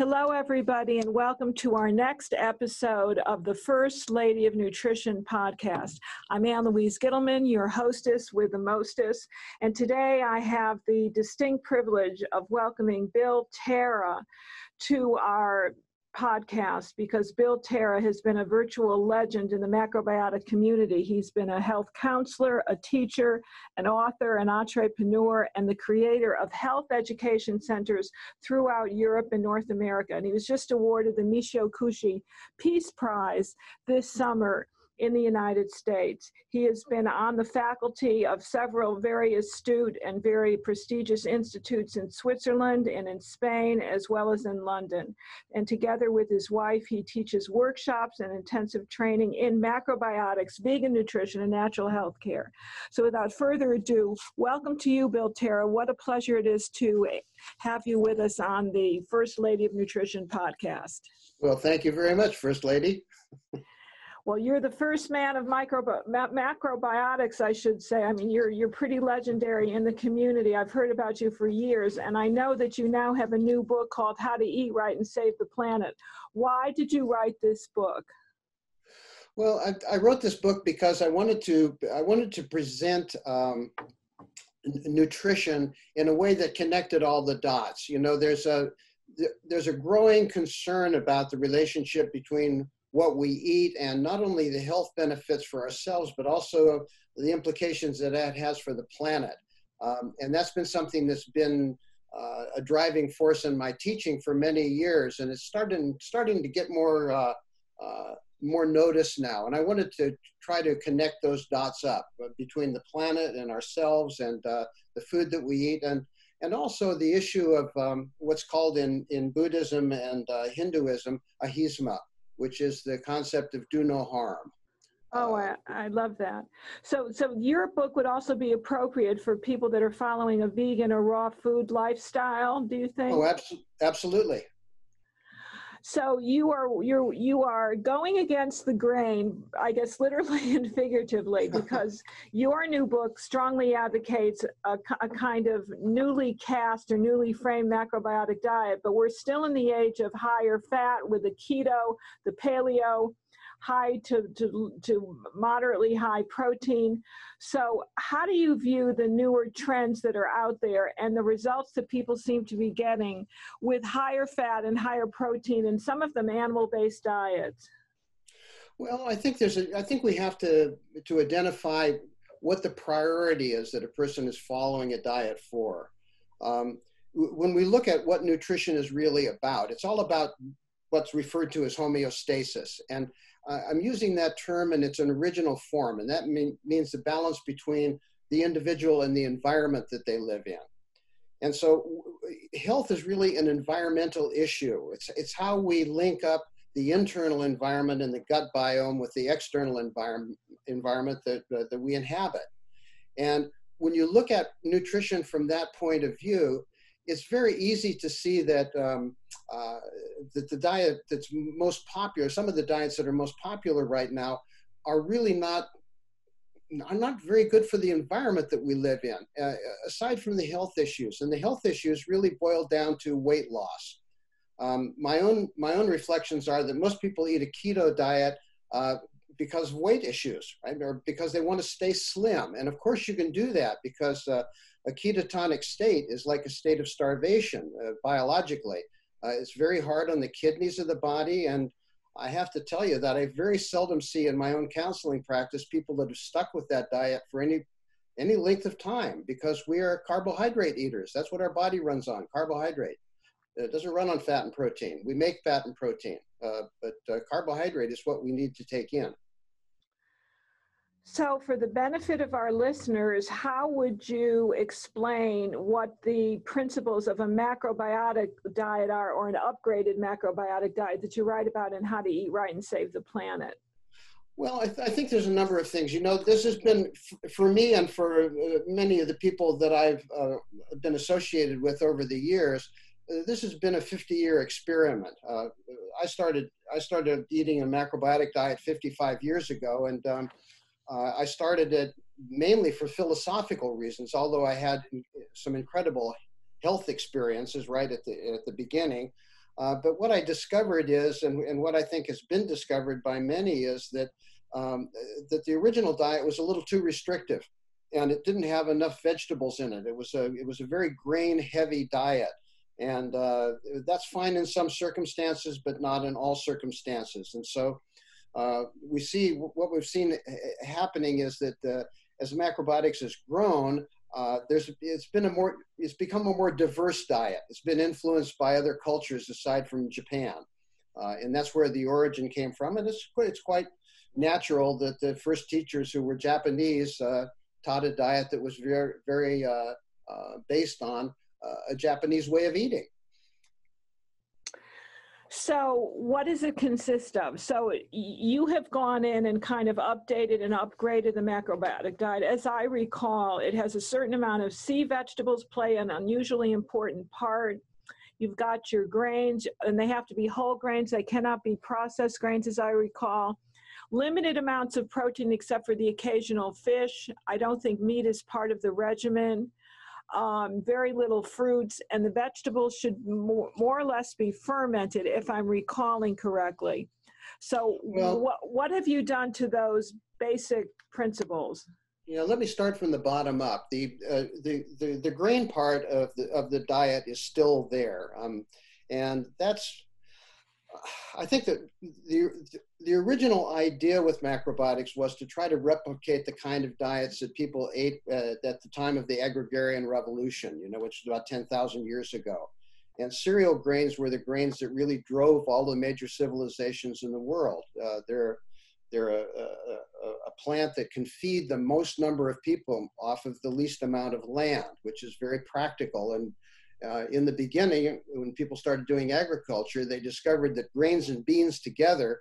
Hello, everybody, and welcome to our next episode of the First Lady of Nutrition podcast. I'm Ann Louise Gittleman, your hostess with the mostess, and today I have the distinct privilege of welcoming Bill Tara to our podcast because Bill Tara has been a virtual legend in the macrobiotic community. He's been a health counselor, a teacher, an author, an entrepreneur, and the creator of health education centers throughout Europe and North America. And he was just awarded the Michio Kushi Peace Prize this summer in the United States. He has been on the faculty of several very astute and very prestigious institutes in Switzerland and in Spain, as well as in London. And together with his wife, he teaches workshops and intensive training in macrobiotics, vegan nutrition, and natural health care. So without further ado, welcome to you, Bill Tara. What a pleasure it is to have you with us on the First Lady of Nutrition podcast. Well, thank you very much, First Lady. Well, you're the first man of micro, macrobiotics, I should say. I mean, you're, you're pretty legendary in the community. I've heard about you for years, and I know that you now have a new book called How to Eat Right and Save the Planet. Why did you write this book? Well, I, I wrote this book because I wanted to I wanted to present um, nutrition in a way that connected all the dots. You know, there's a there's a growing concern about the relationship between what we eat and not only the health benefits for ourselves, but also the implications that that has for the planet. Um, and that's been something that's been uh, a driving force in my teaching for many years, and it's starting starting to get more uh, uh, more notice now. And I wanted to try to connect those dots up uh, between the planet and ourselves, and uh, the food that we eat, and and also the issue of um, what's called in in Buddhism and uh, Hinduism ahimsa, which is the concept of do no harm. Oh, I, I, love that. So, so your book would also be appropriate for people that are following a vegan or raw food lifestyle. Do you think? Oh, abso- absolutely. So you are you're you are going against the grain, I guess literally and figuratively, because your new book strongly advocates a, a, kind of newly cast or newly framed macrobiotic diet. But we're still in the age of higher fat with the keto, the paleo, high to, to, to moderately high protein. So, how do you view the newer trends that are out there and the results that people seem to be getting with higher fat and higher protein and some of them animal based diets? Well, I think there's a, I think we have to to identify what the priority is that a person is following a diet for. Um, when we look at what nutrition is really about, it's all about what's referred to as homeostasis. And I'm using that term in its an original form, and that mean, means the balance between the individual and the environment that they live in. And so health is really an environmental issue. It's, it's how we link up the internal environment and the gut biome with the external environment, environment that, that we inhabit. And when you look at nutrition from that point of view, it's very easy to see that um, uh, that the diet that's most popular, some of the diets that are most popular right now, are really not are not very good for the environment that we live in. Uh, aside from the health issues, and the health issues really boil down to weight loss. Um, my own my own reflections are that most people eat a keto diet uh, because of weight issues, right, or because they want to stay slim. And of course, you can do that because uh, a ketotonic state is like a state of starvation uh, biologically. Uh, it's very hard on the kidneys of the body. And I have to tell you that I very seldom see in my own counseling practice people that have stuck with that diet for any any length of time because we are carbohydrate eaters. That's what our body runs on, carbohydrate. It doesn't run on fat and protein. We make fat and protein, uh, but uh, carbohydrate is what we need to take in. So, for the benefit of our listeners, how would you explain what the principles of a macrobiotic diet are or an upgraded macrobiotic diet that you write about in How to Eat Right and Save the Planet? Well, I, th- I think there's a number of things. You know, this has been, f- for me and for uh, many of the people that I've uh, been associated with over the years, uh, this has been a 50 year experiment. Uh, I started I started eating a macrobiotic diet 55 years ago, and um, uh, I started it mainly for philosophical reasons, although I had some incredible health experiences right at the, at the beginning. Uh, but what I discovered is, and, and what I think has been discovered by many, is that um, that the original diet was a little too restrictive, and it didn't have enough vegetables in it. It was a it was a very grain heavy diet, and uh, that's fine in some circumstances, but not in all circumstances. And so uh, we see what we've seen eh, eh, happening is that uh, as macrobiotics has grown, uh, there's it's been a more it's become a more diverse diet. It's been influenced by other cultures aside from Japan, uh, and that's where the origin came from. And it's it's quite natural that the first teachers who were Japanese uh, taught a diet that was very very based on a Japanese way of eating. So, what does it consist of? So, you have gone in and kind of updated and upgraded the macrobiotic diet. As I recall, it has a certain amount of sea vegetables play an unusually important part. You've got your grains, and they have to be whole grains. They cannot be processed grains, as I recall. Limited amounts of protein, except for the occasional fish. I don't think meat is part of the regimen um, very little fruits, and the vegetables should more, more or less be fermented, if I'm recalling correctly. So, well, what, what have you done to those basic principles? You know, let me start from the bottom up. The, uh, the, the, the grain part of the, of the diet is still there. Um, and that's I think that the, the original idea with macrobiotics was to try to replicate the kind of diets that people ate uh, at the time of the agrarian revolution, you know, which was about 10,000 years ago. And cereal grains were the grains that really drove all the major civilizations in the world. Uh, they're they're a, a, a, plant that can feed the most number of people off of the least amount of land, which is very practical and uh, in the beginning, when people started doing agriculture, they discovered that grains and beans together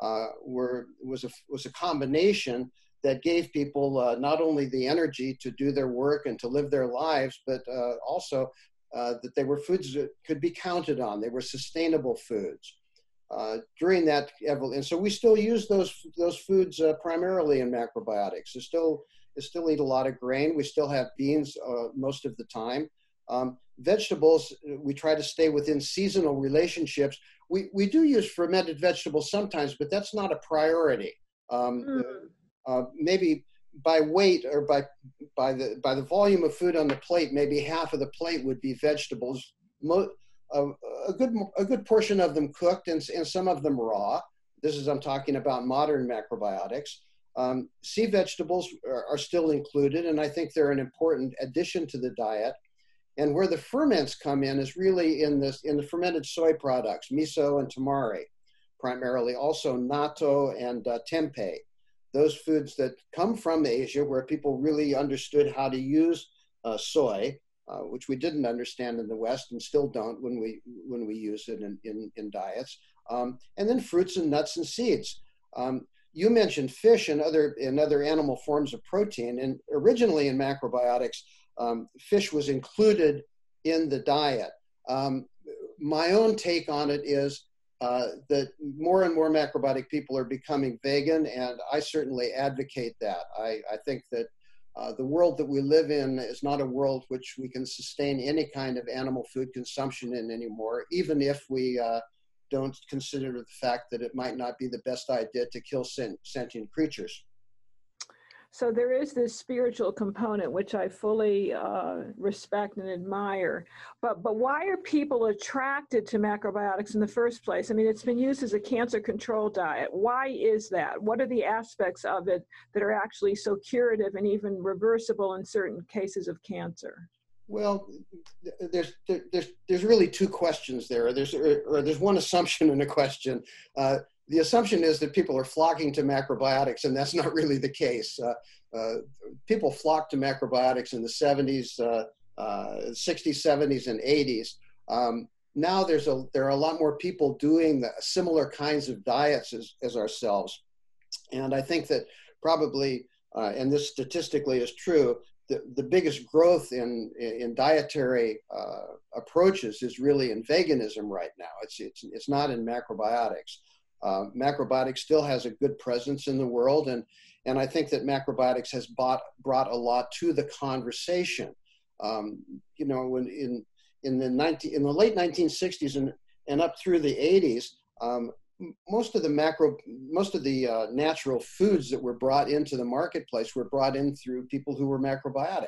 uh, were was a was a combination that gave people uh, not only the energy to do their work and to live their lives, but uh, also uh, that they were foods that could be counted on. They were sustainable foods. Uh, during that and so we still use those those foods primarily in macrobiotics. We still we still eat a lot of grain. We still have beans most of the time. Um, vegetables, we try to stay within seasonal relationships. We, we do use fermented vegetables sometimes, but that's not a priority. Um, mm. uh, maybe by weight or by, by, the, by the volume of food on the plate, maybe half of the plate would be vegetables. Mo- a, a, good, a good portion of them cooked and, and some of them raw. This is, I'm talking about modern macrobiotics. Um, sea vegetables are, are, still included, and I think they're an important addition to the diet. And where the ferments come in is really in this in the fermented soy products, miso and tamari, primarily. Also natto and uh, tempeh, those foods that come from Asia, where people really understood how to use uh, soy, uh, which we didn't understand in the West and still don't when we when we use it in in, in diets. Um, and then fruits and nuts and seeds. Um, you mentioned fish and other and other animal forms of protein, and originally in macrobiotics um, fish was included in the diet. Um, my own take on it is uh, that more and more macrobiotic people are becoming vegan, and I certainly advocate that. I, I think that uh, the world that we live in is not a world which we can sustain any kind of animal food consumption in anymore, even if we uh, don't consider the fact that it might not be the best idea to kill sentient creatures. So there is this spiritual component which I fully uh, respect and admire. But but why are people attracted to macrobiotics in the first place? I mean, it's been used as a cancer control diet. Why is that? What are the aspects of it that are actually so curative and even reversible in certain cases of cancer? Well, there's there's there's really two questions there. There's or there's one assumption and a question. Uh, the assumption is that people are flocking to macrobiotics, and that's not really the case. Uh, uh, people flocked to macrobiotics in the 70s, uh, 60s, 70s, and 80s. Um, now there's a there are a lot more people doing the, similar kinds of diets as, as ourselves, and I think that probably, uh, and this statistically is true, the, the biggest growth in, in dietary uh, approaches is really in veganism right now. It's, it's, it's not in macrobiotics. Uh, macrobiotics still has a good presence in the world, and, and I think that macrobiotics has bought, brought a lot to the conversation. Um, you know, when in, in, the 19, in the late 1960s and, and up through the 80s, um, most of the macro, most of the uh, natural foods that were brought into the marketplace were brought in through people who were macrobiotic.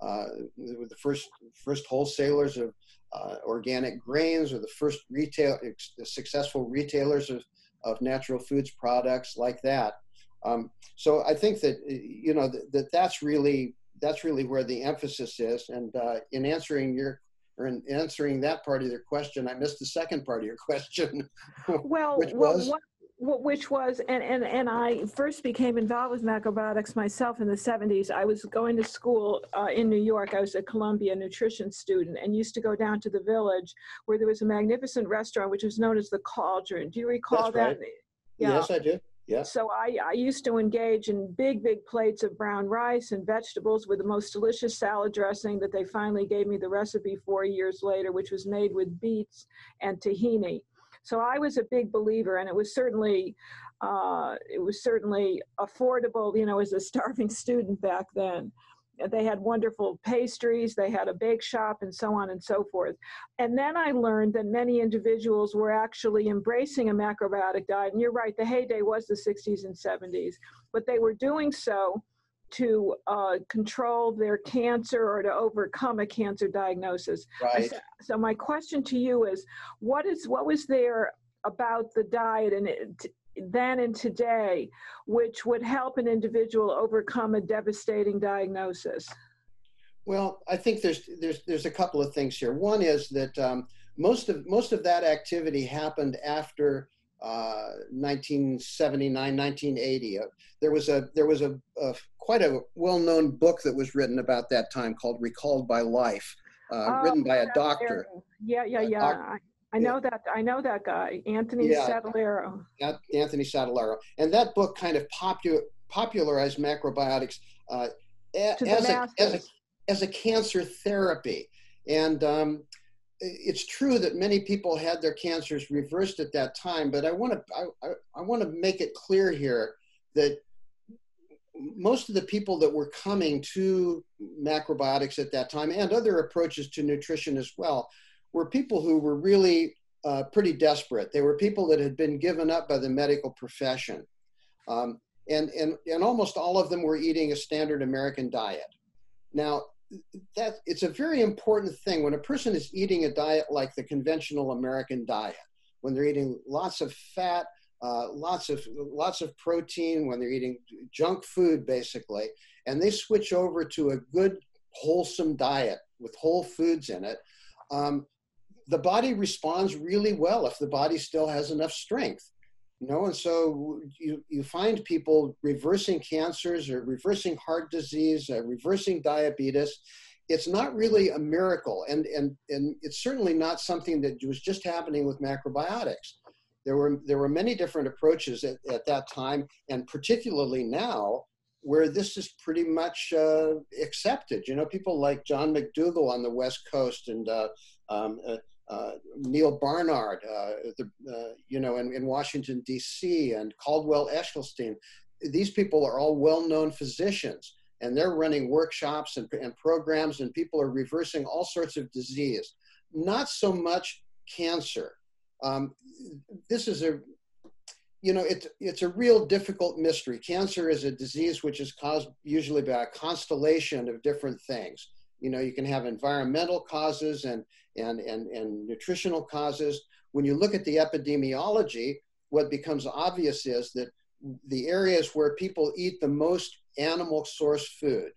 Uh, the first first wholesalers of uh, organic grains, or the first retail the successful retailers of, of natural foods products like that. Um, so I think that you know that, that, that's really that's really where the emphasis is. And uh, in answering your or in answering that part of your question, I missed the second part of your question. Well, which was. What, what, which was, and, and, and I first became involved with macrobiotics myself in the 70s. I was going to school uh, in New York. I was a Columbia nutrition student and used to go down to the village where there was a magnificent restaurant which was known as the Cauldron. Do you recall That's that? Right. Yeah. Yes, I do. Yeah. So I, I used to engage in big, big plates of brown rice and vegetables with the most delicious salad dressing that they finally gave me the recipe four years later, which was made with beets and tahini. So I was a big believer, and it was certainly uh, it was certainly affordable, you know, as a starving student back then they had wonderful pastries, they had a bake shop, and so on and so forth. And then I learned that many individuals were actually embracing a macrobiotic diet. And you're right, the heyday was the 60s and 70s, but they were doing so to uh, control their cancer or to overcome a cancer diagnosis. Right. So, my question to you is, what is what was there about the diet and it, then and today, which would help an individual overcome a devastating diagnosis? Well, I think there's there's there's a couple of things here. One is that um, most of most of that activity happened after uh, 1979, 1980. Uh, there was a there was a, a quite a well-known book that was written about that time called "Recalled by Life," uh, oh, written by a doctor. Yeah, yeah, yeah. I know yeah. that. I know that guy, Anthony yeah, Sattilaro. Anthony Sattilaro, and that book kind of popular popularized macrobiotics uh, as, a, as, a, as a cancer therapy. And um, it's true that many people had their cancers reversed at that time, but I want to I, I, I want to make it clear here that most of the people that were coming to macrobiotics at that time and other approaches to nutrition as well were people who were really uh, pretty desperate. They were people that had been given up by the medical profession. Um, and, and, and almost all of them were eating a standard American diet. Now, that it's a very important thing. When a person is eating a diet like the conventional American diet, when they're eating lots of fat, uh, lots of lots of protein, when they're eating junk food basically, and they switch over to a good wholesome diet with whole foods in it, um, the body responds really well if the body still has enough strength you know and so you, you find people reversing cancers or reversing heart disease uh, reversing diabetes it's not really a miracle and, and, and it's certainly not something that was just happening with macrobiotics there were, there were many different approaches at, at that time and particularly now where this is pretty much uh, accepted. You know, people like John McDougall on the West Coast and uh, um, uh, uh, Neal Barnard, uh, the, uh, you know, in, in Washington, D.C., and Caldwell Esselstyn. These people are all well-known physicians, and they're running workshops and, and programs, and people are reversing all sorts of disease. Not so much cancer. Um, this is a, you know, it's, it's a real difficult mystery. Cancer is a disease which is caused usually by a constellation of different things. You know, you can have environmental causes and and, and, and nutritional causes. When you look at the epidemiology, what becomes obvious is that the areas where people eat the most animal source food,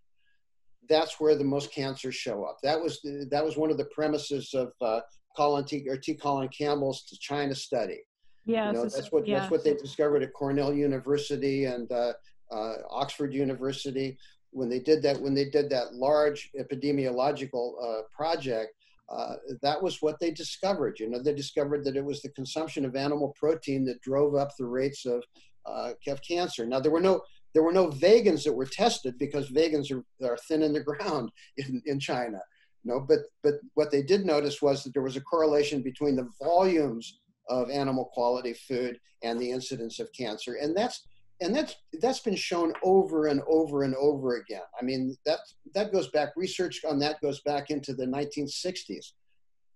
that's where the most cancers show up. That was the, that was one of the premises of uh, Colin T. or T. Colin Campbell's China study. Yeah, you know, that's what yeah. that's what they discovered at Cornell University and uh, uh, Oxford University when they did that. When they did that large epidemiological uh, project, uh, that was what they discovered. You know, they discovered that it was the consumption of animal protein that drove up the rates of, uh, of cancer. Now, there were no there were no vegans that were tested because vegans are, are thin in the ground in, in China. No, but but what they did notice was that there was a correlation between the volumes of animal quality food and the incidence of cancer, and that's and that's that's been shown over and over and over again. I mean, that that goes back. Research on that goes back into the 1960s.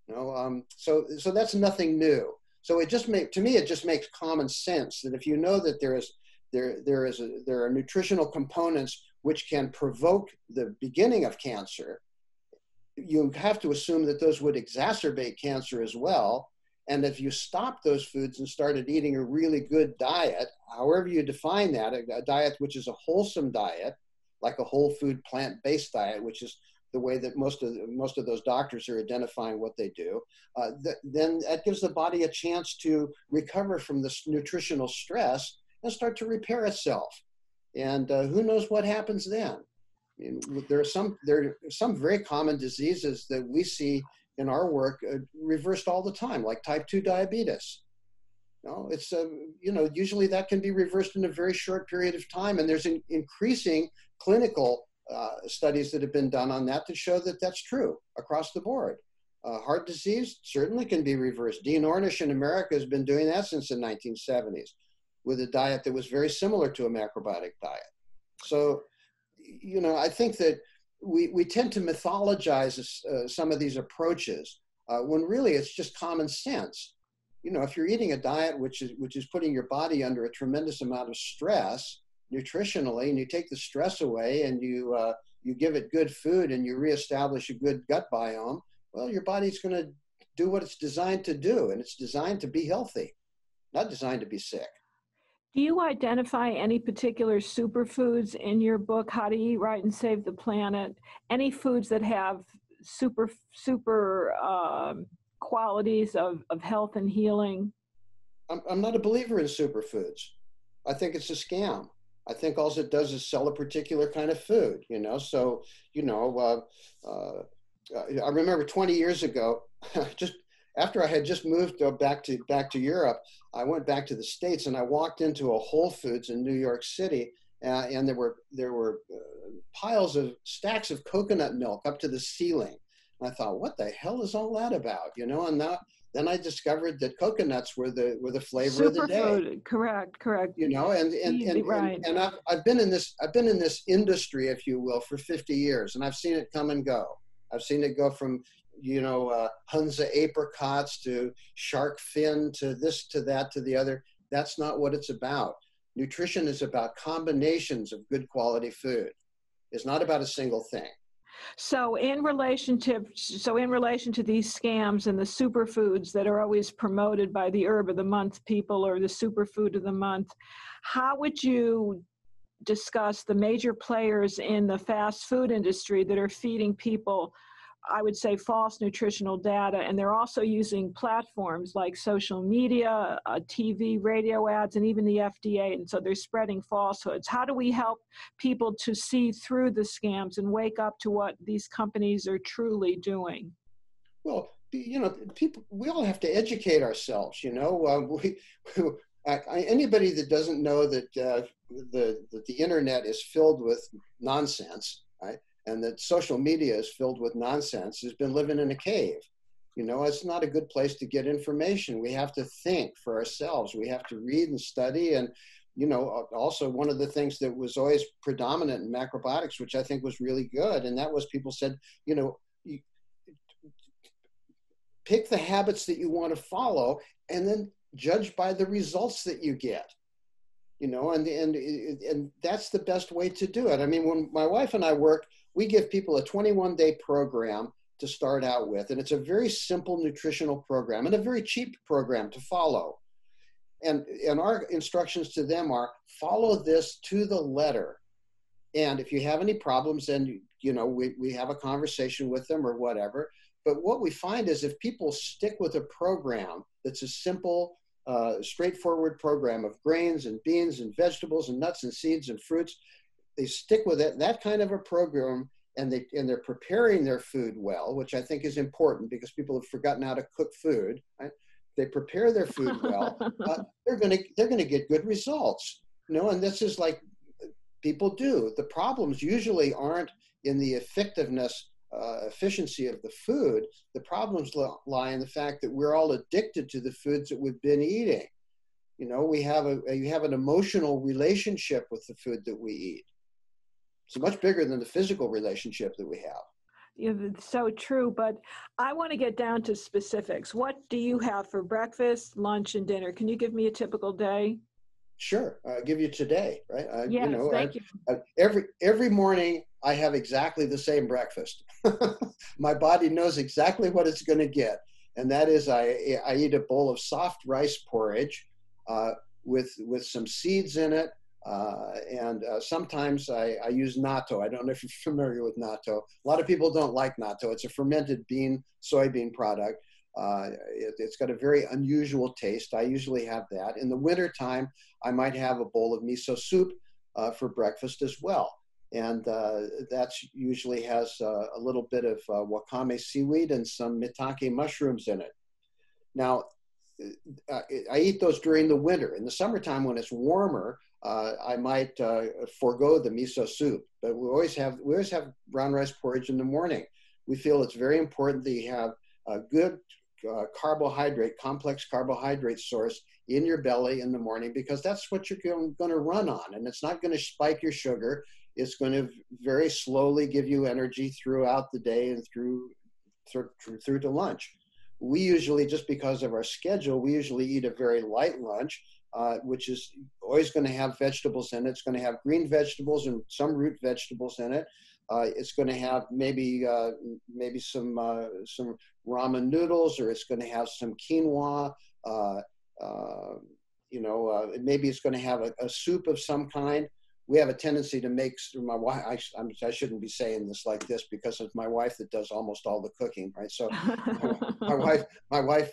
You know, um, so so that's nothing new. So it just make to me it just makes common sense that if you know that there is there there is a, there are nutritional components which can provoke the beginning of cancer, you have to assume that those would exacerbate cancer as well. And if you stopped those foods and started eating a really good diet, however you define that, a, a diet which is a wholesome diet, like a whole food plant based diet, which is the way that most of most of those doctors are identifying what they do, uh, th- then that gives the body a chance to recover from this nutritional stress and start to repair itself. And uh, who knows what happens then? I mean, there are some there are some very common diseases that we see in our work uh, reversed all the time, like type two diabetes. You know, it's uh, you know usually that can be reversed in a very short period of time, and there's an increasing clinical uh, studies that have been done on that to show that that's true across the board. Uh, heart disease certainly can be reversed. Dean Ornish in America has been doing that since the 1970s with a diet that was very similar to a macrobiotic diet. So, you know, I think that we, we tend to mythologize uh, some of these approaches uh, when really it's just common sense. You know, if you're eating a diet which is which is putting your body under a tremendous amount of stress nutritionally, and you take the stress away, and you uh, you give it good food, and you reestablish a good gut biome, well, your body's going to do what it's designed to do, and it's designed to be healthy, not designed to be sick. Do you identify any particular superfoods in your book, How to Eat Right and Save the Planet? Any foods that have super, super um, qualities of, of health and healing? I'm, I'm not a believer in superfoods. I think it's a scam. I think all it does is sell a particular kind of food, you know. So, you know, uh, uh, I remember 20 years ago, just after I had just moved back to back to Europe, I went back to the States and I walked into a Whole Foods in New York City, uh, and there were there were uh, piles of stacks of coconut milk up to the ceiling. And I thought, what the hell is all that about? You know, and now then I discovered that coconuts were the were the flavor Superfood. of the day. Correct, correct. You know, and and and, right. and, and I've I've been in this I've been in this industry, if you will, for 50 years, and I've seen it come and go. I've seen it go from you know, uh, Hunza apricots to shark fin to this to that to the other. That's not what it's about. Nutrition is about combinations of good quality food. It's not about a single thing. So in relation to so in relation to these scams and the superfoods that are always promoted by the herb of the month people or the superfood of the month, how would you discuss the major players in the fast food industry that are feeding people I would say, false nutritional data. And they're also using platforms like social media, uh, TV, radio ads, and even the FDA. And so they're spreading falsehoods. How do we help people to see through the scams and wake up to what these companies are truly doing? Well, you know, people, we all have to educate ourselves, you know. Uh, we, I, anybody that doesn't know that uh, the, that the internet is filled with nonsense? And that social media is filled with nonsense has been living in a cave. You know, it's not a good place to get information. We have to think for ourselves. We have to read and study. And, you know, also one of the things that was always predominant in macrobiotics, which I think was really good, and that was people said, you know, pick the habits that you want to follow and then judge by the results that you get you know and and and that's the best way to do it i mean when my wife and i work we give people a 21 day program to start out with. And it's a very simple nutritional program and a very cheap program to follow. And, and our instructions to them are follow this to the letter. And if you have any problems, then, you know, we, we have a conversation with them or whatever. But what we find is if people stick with a program that's a simple, uh, straightforward program of grains and beans and vegetables and nuts and seeds and fruits, they stick with it, that kind of a program, and they and they're preparing their food well, which I think is important because people have forgotten how to cook food. Right? They prepare their food well, uh, they're going to they're to get good results. You know, and this is like people do. The problems usually aren't in the effectiveness, uh, efficiency of the food. The problems lie in the fact that we're all addicted to the foods that we've been eating. You know, we have a you have an emotional relationship with the food that we eat it's much bigger than the physical relationship that we have. It's so true, but I want to get down to specifics. What do you have for breakfast, lunch, and dinner? Can you give me a typical day? Sure, I'll give you today, right? Uh, yes, you know, thank I, you. I, every every morning, I have exactly the same breakfast. My body knows exactly what it's going to get, and that is I I eat a bowl of soft rice porridge uh, with with some seeds in it, uh, and uh, sometimes I, I, use natto. I don't know if you're familiar with natto. A lot of people don't like natto. It's a fermented bean, soybean product. Uh, it, has got a very unusual taste. I usually have that. In the wintertime, I might have a bowl of miso soup uh, for breakfast as well. And uh, that usually has uh, a little bit of wakame seaweed and some maitake mushrooms in it. Now, I eat those during the winter. In the summertime, when it's warmer, uh, I might uh, forego the miso soup. But we always have we always have brown rice porridge in the morning. We feel it's very important that you have a good uh, carbohydrate, complex carbohydrate source in your belly in the morning because that's what you're going to run on, and it's not going to spike your sugar. It's going to very slowly give you energy throughout the day and through through, through to lunch. We usually, just because of our schedule, we usually eat a very light lunch uh, which is always going to have vegetables in it. It's going to have green vegetables and some root vegetables in it. Uh, it's going to have maybe uh, maybe some uh, some ramen noodles, or it's going to have some quinoa. Uh, you know, maybe it's going to have a, a soup of some kind we have a tendency to make my wife I, I'm, I should not be saying this like this because it's my wife that does almost all the cooking right? So my, my, wife my wife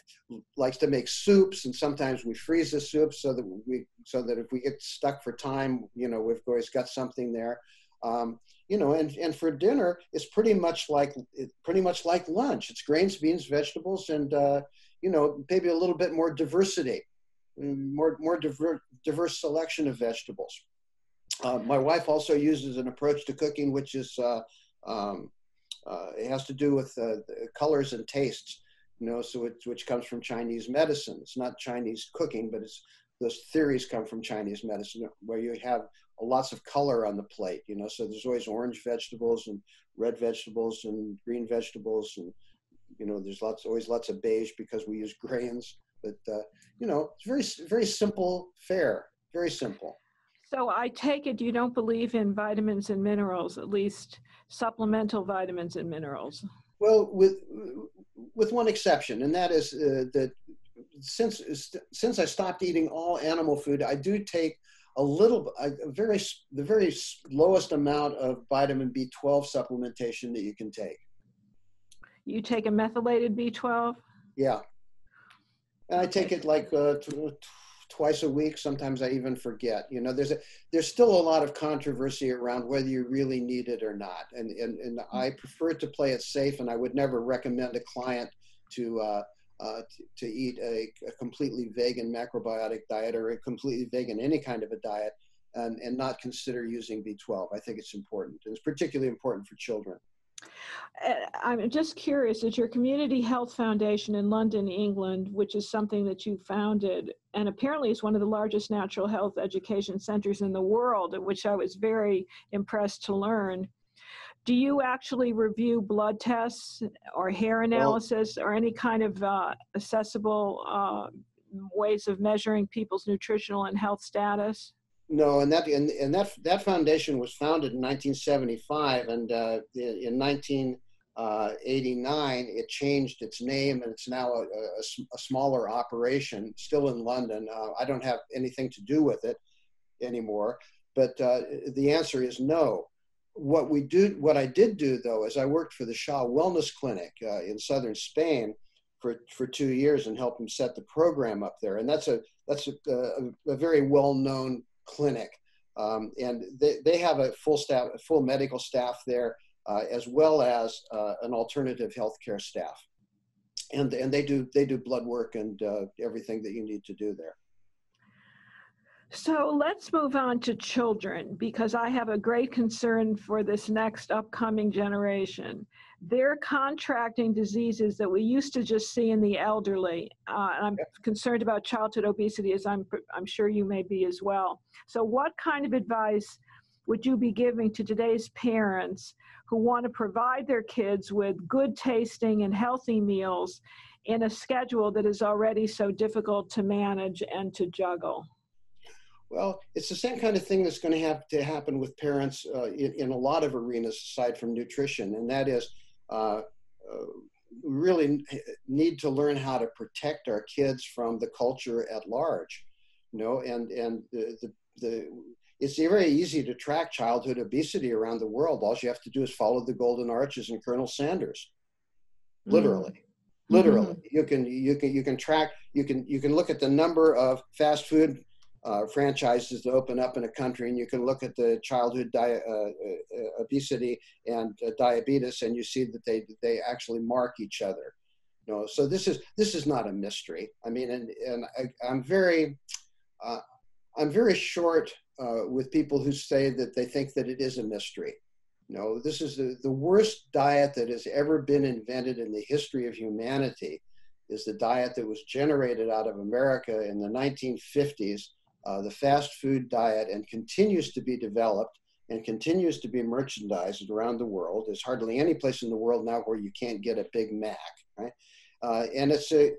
likes to make soups and sometimes we freeze the soup so that we so that if we get stuck for time you know we've always got something there. Um, you know and and for dinner it's pretty much like pretty much like lunch. It's grains beans vegetables and uh, you know maybe a little bit more diversity more more diverse diverse selection of vegetables uh, my wife also uses an approach to cooking, which is uh, um, uh, it has to do with uh, colors and tastes. You know, so it, which comes from Chinese medicine. It's not Chinese cooking, but it's those theories come from Chinese medicine, where you have lots of color on the plate. You know, so there's always orange vegetables and red vegetables and green vegetables, and you know, there's lots always lots of beige because we use grains. But uh, you know, it's very very simple fare, very simple. So I take it you don't believe in vitamins and minerals, at least supplemental vitamins and minerals. Well, with with one exception, and that is uh, that since since I stopped eating all animal food, I do take a little, a very the very lowest amount of vitamin B12 supplementation that you can take. You take a methylated B12. Yeah, and I take it like uh, twice a week. Sometimes I even forget. You know, there's a there's still a lot of controversy around whether you really need it or not, and and and I prefer to play it safe. And I would never recommend a client to. Uh, uh, to, to, eat a, a, completely vegan macrobiotic diet or a completely vegan any kind of a diet and, and not consider using B12. I think it's important. And it's particularly important for children. Uh, I'm just curious, is your Community Health Foundation in London, England, which is something that you founded, and apparently is one of the largest natural health education centers in the world, which I was very impressed to learn. Do you actually review blood tests or hair analysis well, or any kind of uh, accessible uh, ways of measuring people's nutritional and health status? No, and that and, and that that foundation was founded in 1975, and uh, in 1989 it changed its name, and it's now a, a, a smaller operation, still in London. Uh, I don't have anything to do with it anymore, but uh, the answer is no. What we do, what I did do though, is I worked for the Shah Wellness Clinic uh, in southern Spain for for two years and helped them set the program up there, and that's a that's a, a, a very well known clinic. Um, and they, they have a full staff, full medical staff there, uh, as well as uh, an alternative healthcare staff. And, and they do they do blood work and uh, everything that you need to do there. So let's move on to children because I have a great concern for this next upcoming generation they're contracting diseases that we used to just see in the elderly. Uh, I'm concerned about childhood obesity, as I'm, I'm sure you may be as well. So, what kind of advice would you be giving to today's parents who want to provide their kids with good tasting and healthy meals in a schedule that is already so difficult to manage and to juggle? Well, it's the same kind of thing that's going to have to happen with parents uh, in, in, a lot of arenas aside from nutrition, and that is uh, we really need to learn how to protect our kids from the culture at large. You know, and and the, the, the it's very easy to track childhood obesity around the world. All you have to do is follow the golden arches and Colonel Sanders. Literally. Mm-hmm. Literally. Mm-hmm. You can you can you can track you can you can look at the number of fast food uh, franchises to open up in a country, and you can look at the childhood di- uh, uh, obesity and uh, diabetes, and you see that they they actually mark each other. You know, so this is this is not a mystery. I mean, and and I, am very uh, I'm very short uh, with people who say that they think that it is a mystery. No, this is the, the worst diet that has ever been invented in the history of humanity is the diet that was generated out of America in the 1950s uh, the fast food diet and continues to be developed and continues to be merchandised around the world. There's hardly any place in the world now where you can't get a Big Mac, right? Uh, and it's a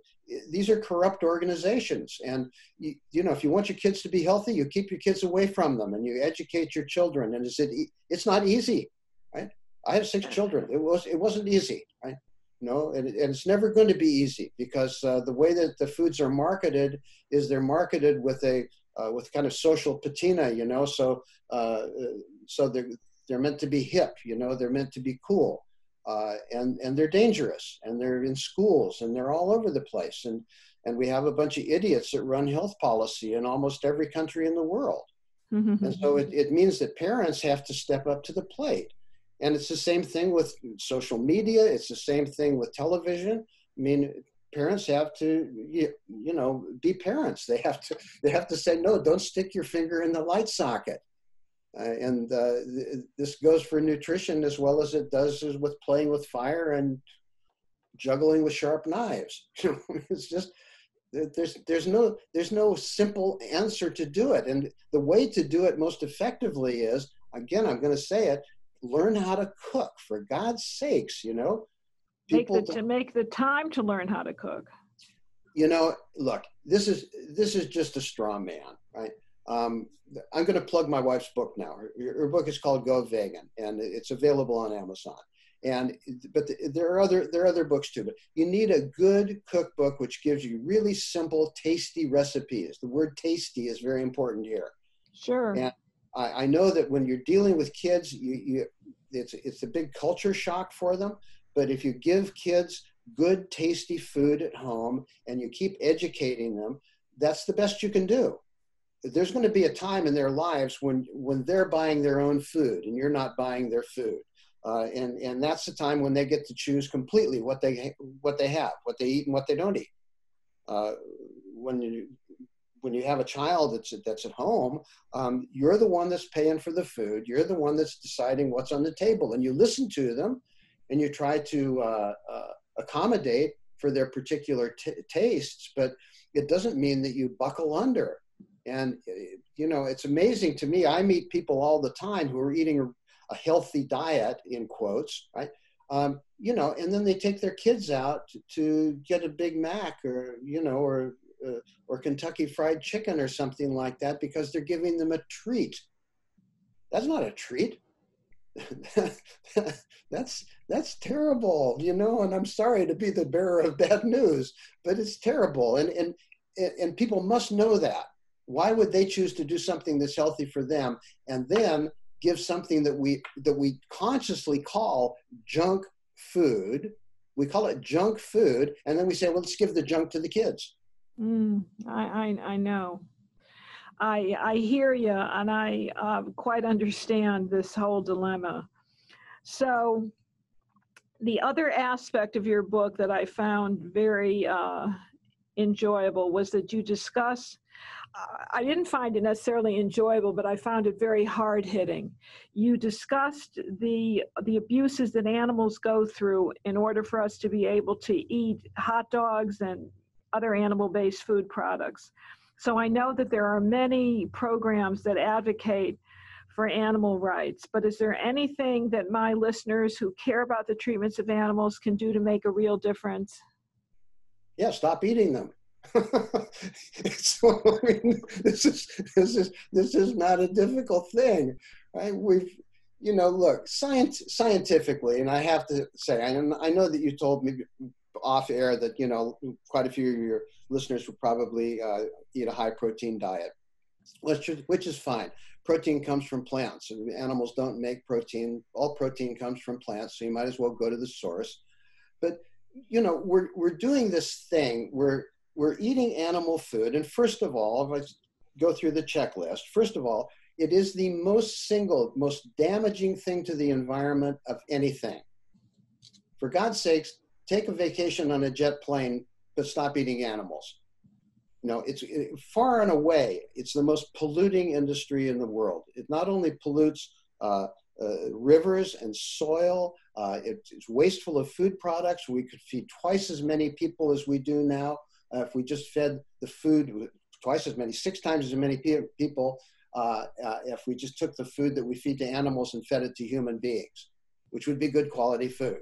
these are corrupt organizations. And you, you know if you want your kids to be healthy you keep your kids away from them and you educate your children. And it's, it, it's not easy right? I have six children. It was it wasn't easy right? No and, and it's never going to be easy because uh, the way that the foods are marketed is they're marketed with a uh, with kind of social patina, you know. So uh, so they're they're meant to be hip, you know. They're meant to be cool, uh, and and they're dangerous, and they're in schools, and they're all over the place, and and we have a bunch of idiots that run health policy in almost every country in the world. Mm-hmm. And so it, it means that parents have to step up to the plate. And it's the same thing with social media. It's the same thing with television. I mean, parents have to you, you know be parents. They have to they have to say no don't stick your finger in the light socket. Uh, and uh, th- this goes for nutrition as well as it does with playing with fire and juggling with sharp knives. It's just there's there's no there's no simple answer to do it. And the way to do it most effectively is again i'm going to say it learn how to cook for god's sakes you know Make the, to make the time to learn how to cook. You know, look, this is this is just a straw man, right? Um, I'm going to plug my wife's book now. Her, her, book is called Go Vegan, and it's available on Amazon. And but the, there are other there are other books too. But you need a good cookbook which gives you really simple, tasty recipes. The word "tasty" is very important here. Sure. And I, I know that when you're dealing with kids, you, you it's it's a big culture shock for them. But if you give kids good, tasty food at home and you keep educating them, that's the best you can do. There's going to be a time in their lives when, when they're buying their own food and you're not buying their food. Uh, and, and that's the time when they get to choose completely what they, what they have, what they eat and what they don't eat. Uh, when you, when you have a child that's that's at home, um, you're the one that's paying for the food. You're the one that's deciding what's on the table, and you listen to them, and you try to uh, uh, accommodate for their particular t- tastes, but it doesn't mean that you buckle under. And you know, it's amazing to me. I meet people all the time who are eating a, healthy diet, in quotes, right? Um, you know, and then they take their kids out to, to get a Big Mac or you know, or uh, or Kentucky Fried Chicken or something like that because they're giving them a treat. That's not a treat. that's that's terrible you know and i'm sorry to be the bearer of bad news but it's terrible and and and people must know that. Why would they choose to do something that's healthy for them and then give something that we that we consciously call junk food? We call it junk food and then we say well let's give the junk to the kids. Mm, I, I i know I, I hear you and I uh, quite understand this whole dilemma. So, the other aspect of your book that I found very uh, enjoyable was that you discuss. Uh, I didn't find it necessarily enjoyable, but I found it very hard hitting. You discussed the the abuses that animals go through in order for us to be able to eat hot dogs and other animal based food products. So I know that there are many programs that advocate for animal rights. But is there anything that my listeners who care about the treatments of animals can do to make a real difference? Yeah, stop eating them. so, I mean, this is this is this is not a difficult thing, right? We've you know, look, science scientifically, and I have to say, I, I know that you told me off air that you know quite a few of your listeners would probably uh, eat a high protein diet, which is, which is fine. Protein comes from plants, animals don't make protein. All protein comes from plants, so you might as well go to the source. But you know, we're we're doing this thing. We're we're eating animal food, and first of all, if I go through the checklist, first of all, it is the most single, most damaging thing to the environment of anything. For God's sakes, take a vacation on a jet plane, but stop eating animals. You know, it's it, far and away, it's the most polluting industry in the world. It not only pollutes uh, uh, rivers and soil, uh, it, it's wasteful of food products. We could feed twice as many people as we do now uh, if we just fed the food twice as many, six times as many pe- people uh, uh, if we just took the food that we feed to animals and fed it to human beings, which would be good quality food.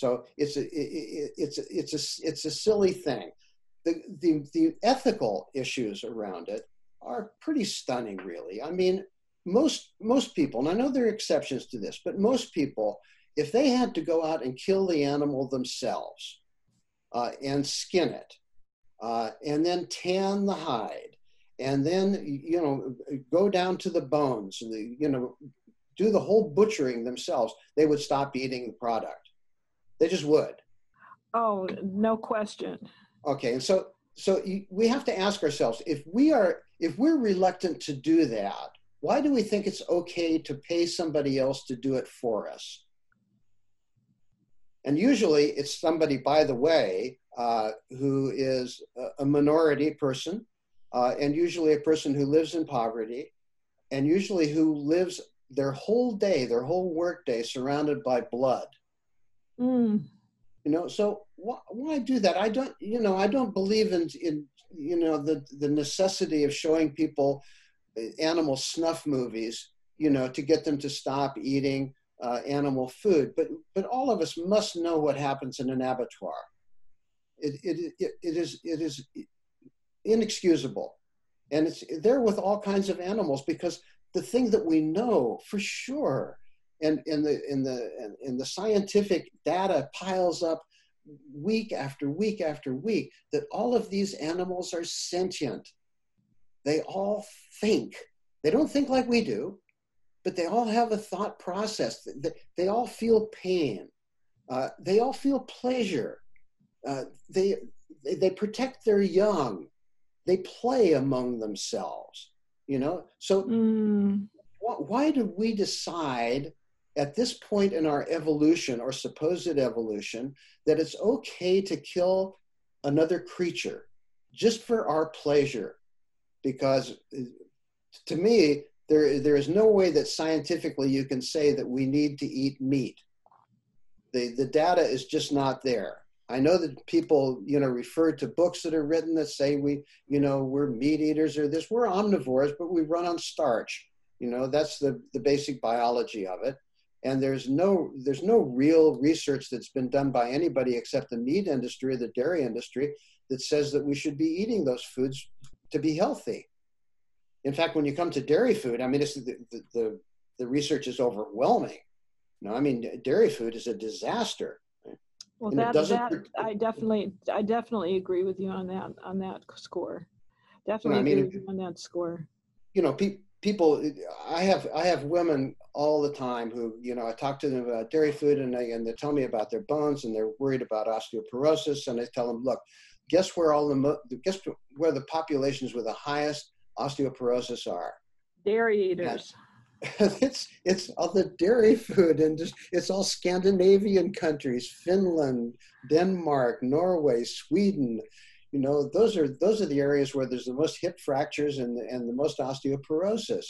So it's a, it, it's a, it's a, it's a silly thing. The, the, the ethical issues around it are pretty stunning, really. I mean, most, most people, and I know there are exceptions to this, but most people, if they had to go out and kill the animal themselves uh, and skin it, uh, and then tan the hide, and then you know go down to the bones and the, you know do the whole butchering themselves they would stop eating the product they just would. Oh no question. Okay and so so we have to ask ourselves if we are if we're reluctant to do that why do we think it's okay to pay somebody else to do it for us? And usually it's somebody by the way uh, who is a minority person uh, and usually a person who lives in poverty, and usually who lives their whole day, their whole workday surrounded by blood. Mm. You know, so why, why do that? I don't, you know, I don't believe in, in you know, the, the necessity of showing people uh, animal snuff movies, you know, to get them to stop eating uh, animal food. But, but all of us must know what happens in an abattoir. It, it, it, it is, it is inexcusable. And it's there with all kinds of animals because the thing that we know for sure and in the in the in the scientific data piles up week after week after week that all of these animals are sentient. They all think. They don't think like we do but they all have a thought process. They, all feel pain. Uh, they all feel pleasure. Uh, they they protect their young. They play among themselves you know? So mm. wh- why did we decide at this point in our evolution or supposed evolution that it's okay to kill another creature just for our pleasure because to me there, there is no way that scientifically you can say that we need to eat meat the, the data is just not there I know that people, you know, refer to books that are written that say we, you know, we're meat eaters or this. We're omnivores, but we run on starch. You know, that's the, the basic biology of it. And there's no there's no real research that's been done by anybody except the meat industry, or the dairy industry, that says that we should be eating those foods to be healthy. In fact, when you come to dairy food, I mean, it's the, the, the, the research is overwhelming. No, I mean, dairy food is a disaster well, that, that I definitely, I definitely agree with you on that, on that score. Definitely I mean, agree with you on that score. You know, pe- people, I have, I have women all the time who, you know, I talk to them about dairy food and they, and they tell me about their bones and they're worried about osteoporosis. And I tell them, look, guess where all the, guess where the populations with the highest osteoporosis are? Dairy eaters. it's it's all the dairy food and it's all Scandinavian countries, Finland, Denmark, Norway, Sweden. You know, those are those are the areas where there's the most hip fractures and and the most osteoporosis.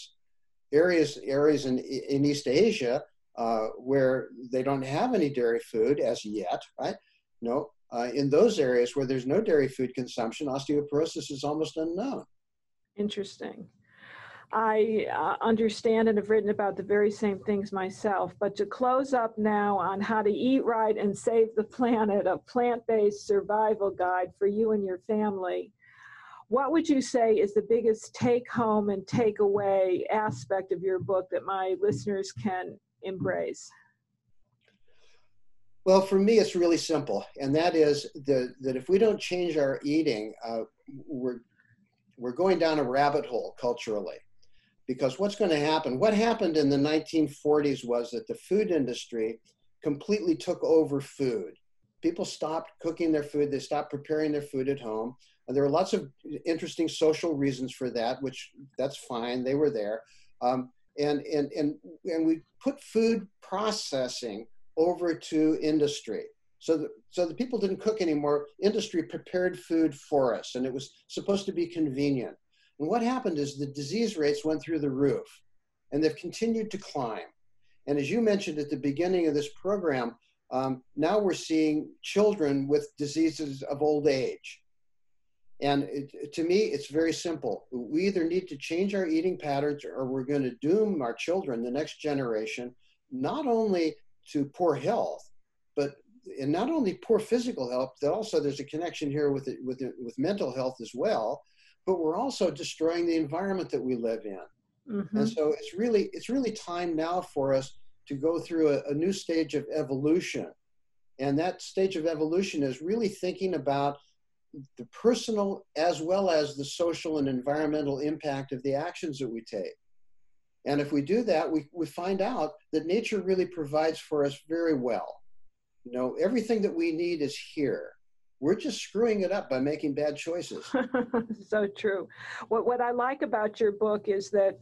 Areas areas in in East Asia uh, where they don't have any dairy food as yet, right? No, uh, in those areas where there's no dairy food consumption, osteoporosis is almost unknown. Interesting. I uh, understand and have written about the very same things myself. But to close up now on how to eat right and save the planet, a plant based survival guide for you and your family, what would you say is the biggest take home and take away aspect of your book that my listeners can embrace? Well, for me, it's really simple, and that is the, that if we don't change our eating, uh, we're we're going down a rabbit hole culturally. Because what's going to happen? What happened in the 1940s was that the food industry completely took over food. People stopped cooking their food, they stopped preparing their food at home. And there were lots of interesting social reasons for that, which that's fine, they were there. Um, and, and, and, and we put food processing over to industry. So the, so the people didn't cook anymore. Industry prepared food for us, and it was supposed to be convenient. And what happened is the disease rates went through the roof, and they've continued to climb. And as you mentioned at the beginning of this program, um, now we're seeing children with diseases of old age. And it, to me, it's very simple. We either need to change our eating patterns or we're going to doom our children, the next generation, not only to poor health, but and not only poor physical health, but also there's a connection here with it, with it, with mental health as well. But we're also destroying the environment that we live in, mm-hmm. and so it's really it's really time now for us to go through a, a new stage of evolution, and that stage of evolution is really thinking about the personal as well as the social and environmental impact of the actions that we take. And if we do that, we, we find out that nature really provides for us very well. You know, everything that we need is here. We're just screwing it up by making bad choices. so true. What, what I like about your book is that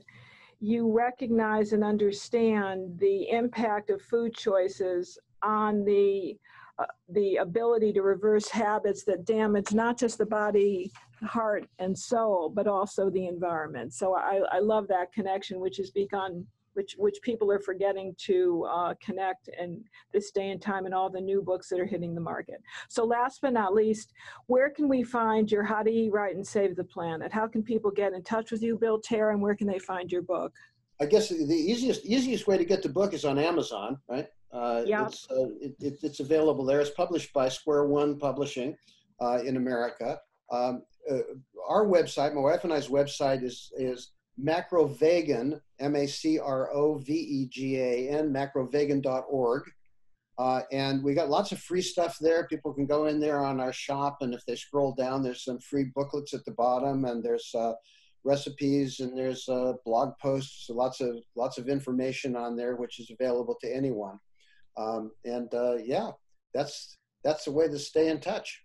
you recognize and understand the impact of food choices on the uh, the ability to reverse habits that damage not just the body, heart, and soul, but also the environment. So I, I love that connection, which has begun which which people are forgetting to uh, connect in this day and time and all the new books that are hitting the market. So last but not least, where can we find your How to Eat Right and Save the Planet? How can people get in touch with you, Bill Tara, and where can they find your book? I guess the easiest easiest way to get the book is on Amazon, right? Uh, yeah. It's, uh, it, it, it's available there. It's published by Square One Publishing uh, in America. Um, uh, our website, my wife and I's website, is is macrovegan, M-A-C-R-O-V-E-G-A-N, macrovegan.org. Uh, and we got lots of free stuff there. People can go in there on our shop, and if they scroll down, there's some free booklets at the bottom, and there's uh, recipes, and there's uh, blog posts, lots of lots of information on there, which is available to anyone. Um, and uh, yeah, that's that's the way to stay in touch.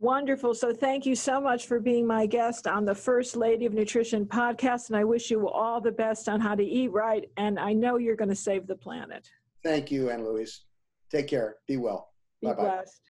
Wonderful. So thank you so much for being my guest on the First Lady of Nutrition podcast. And I wish you all the best on how to eat right. And I know you're going to save the planet. Thank you, Ann Louise. Take care. Be well. Be Bye-bye. blessed.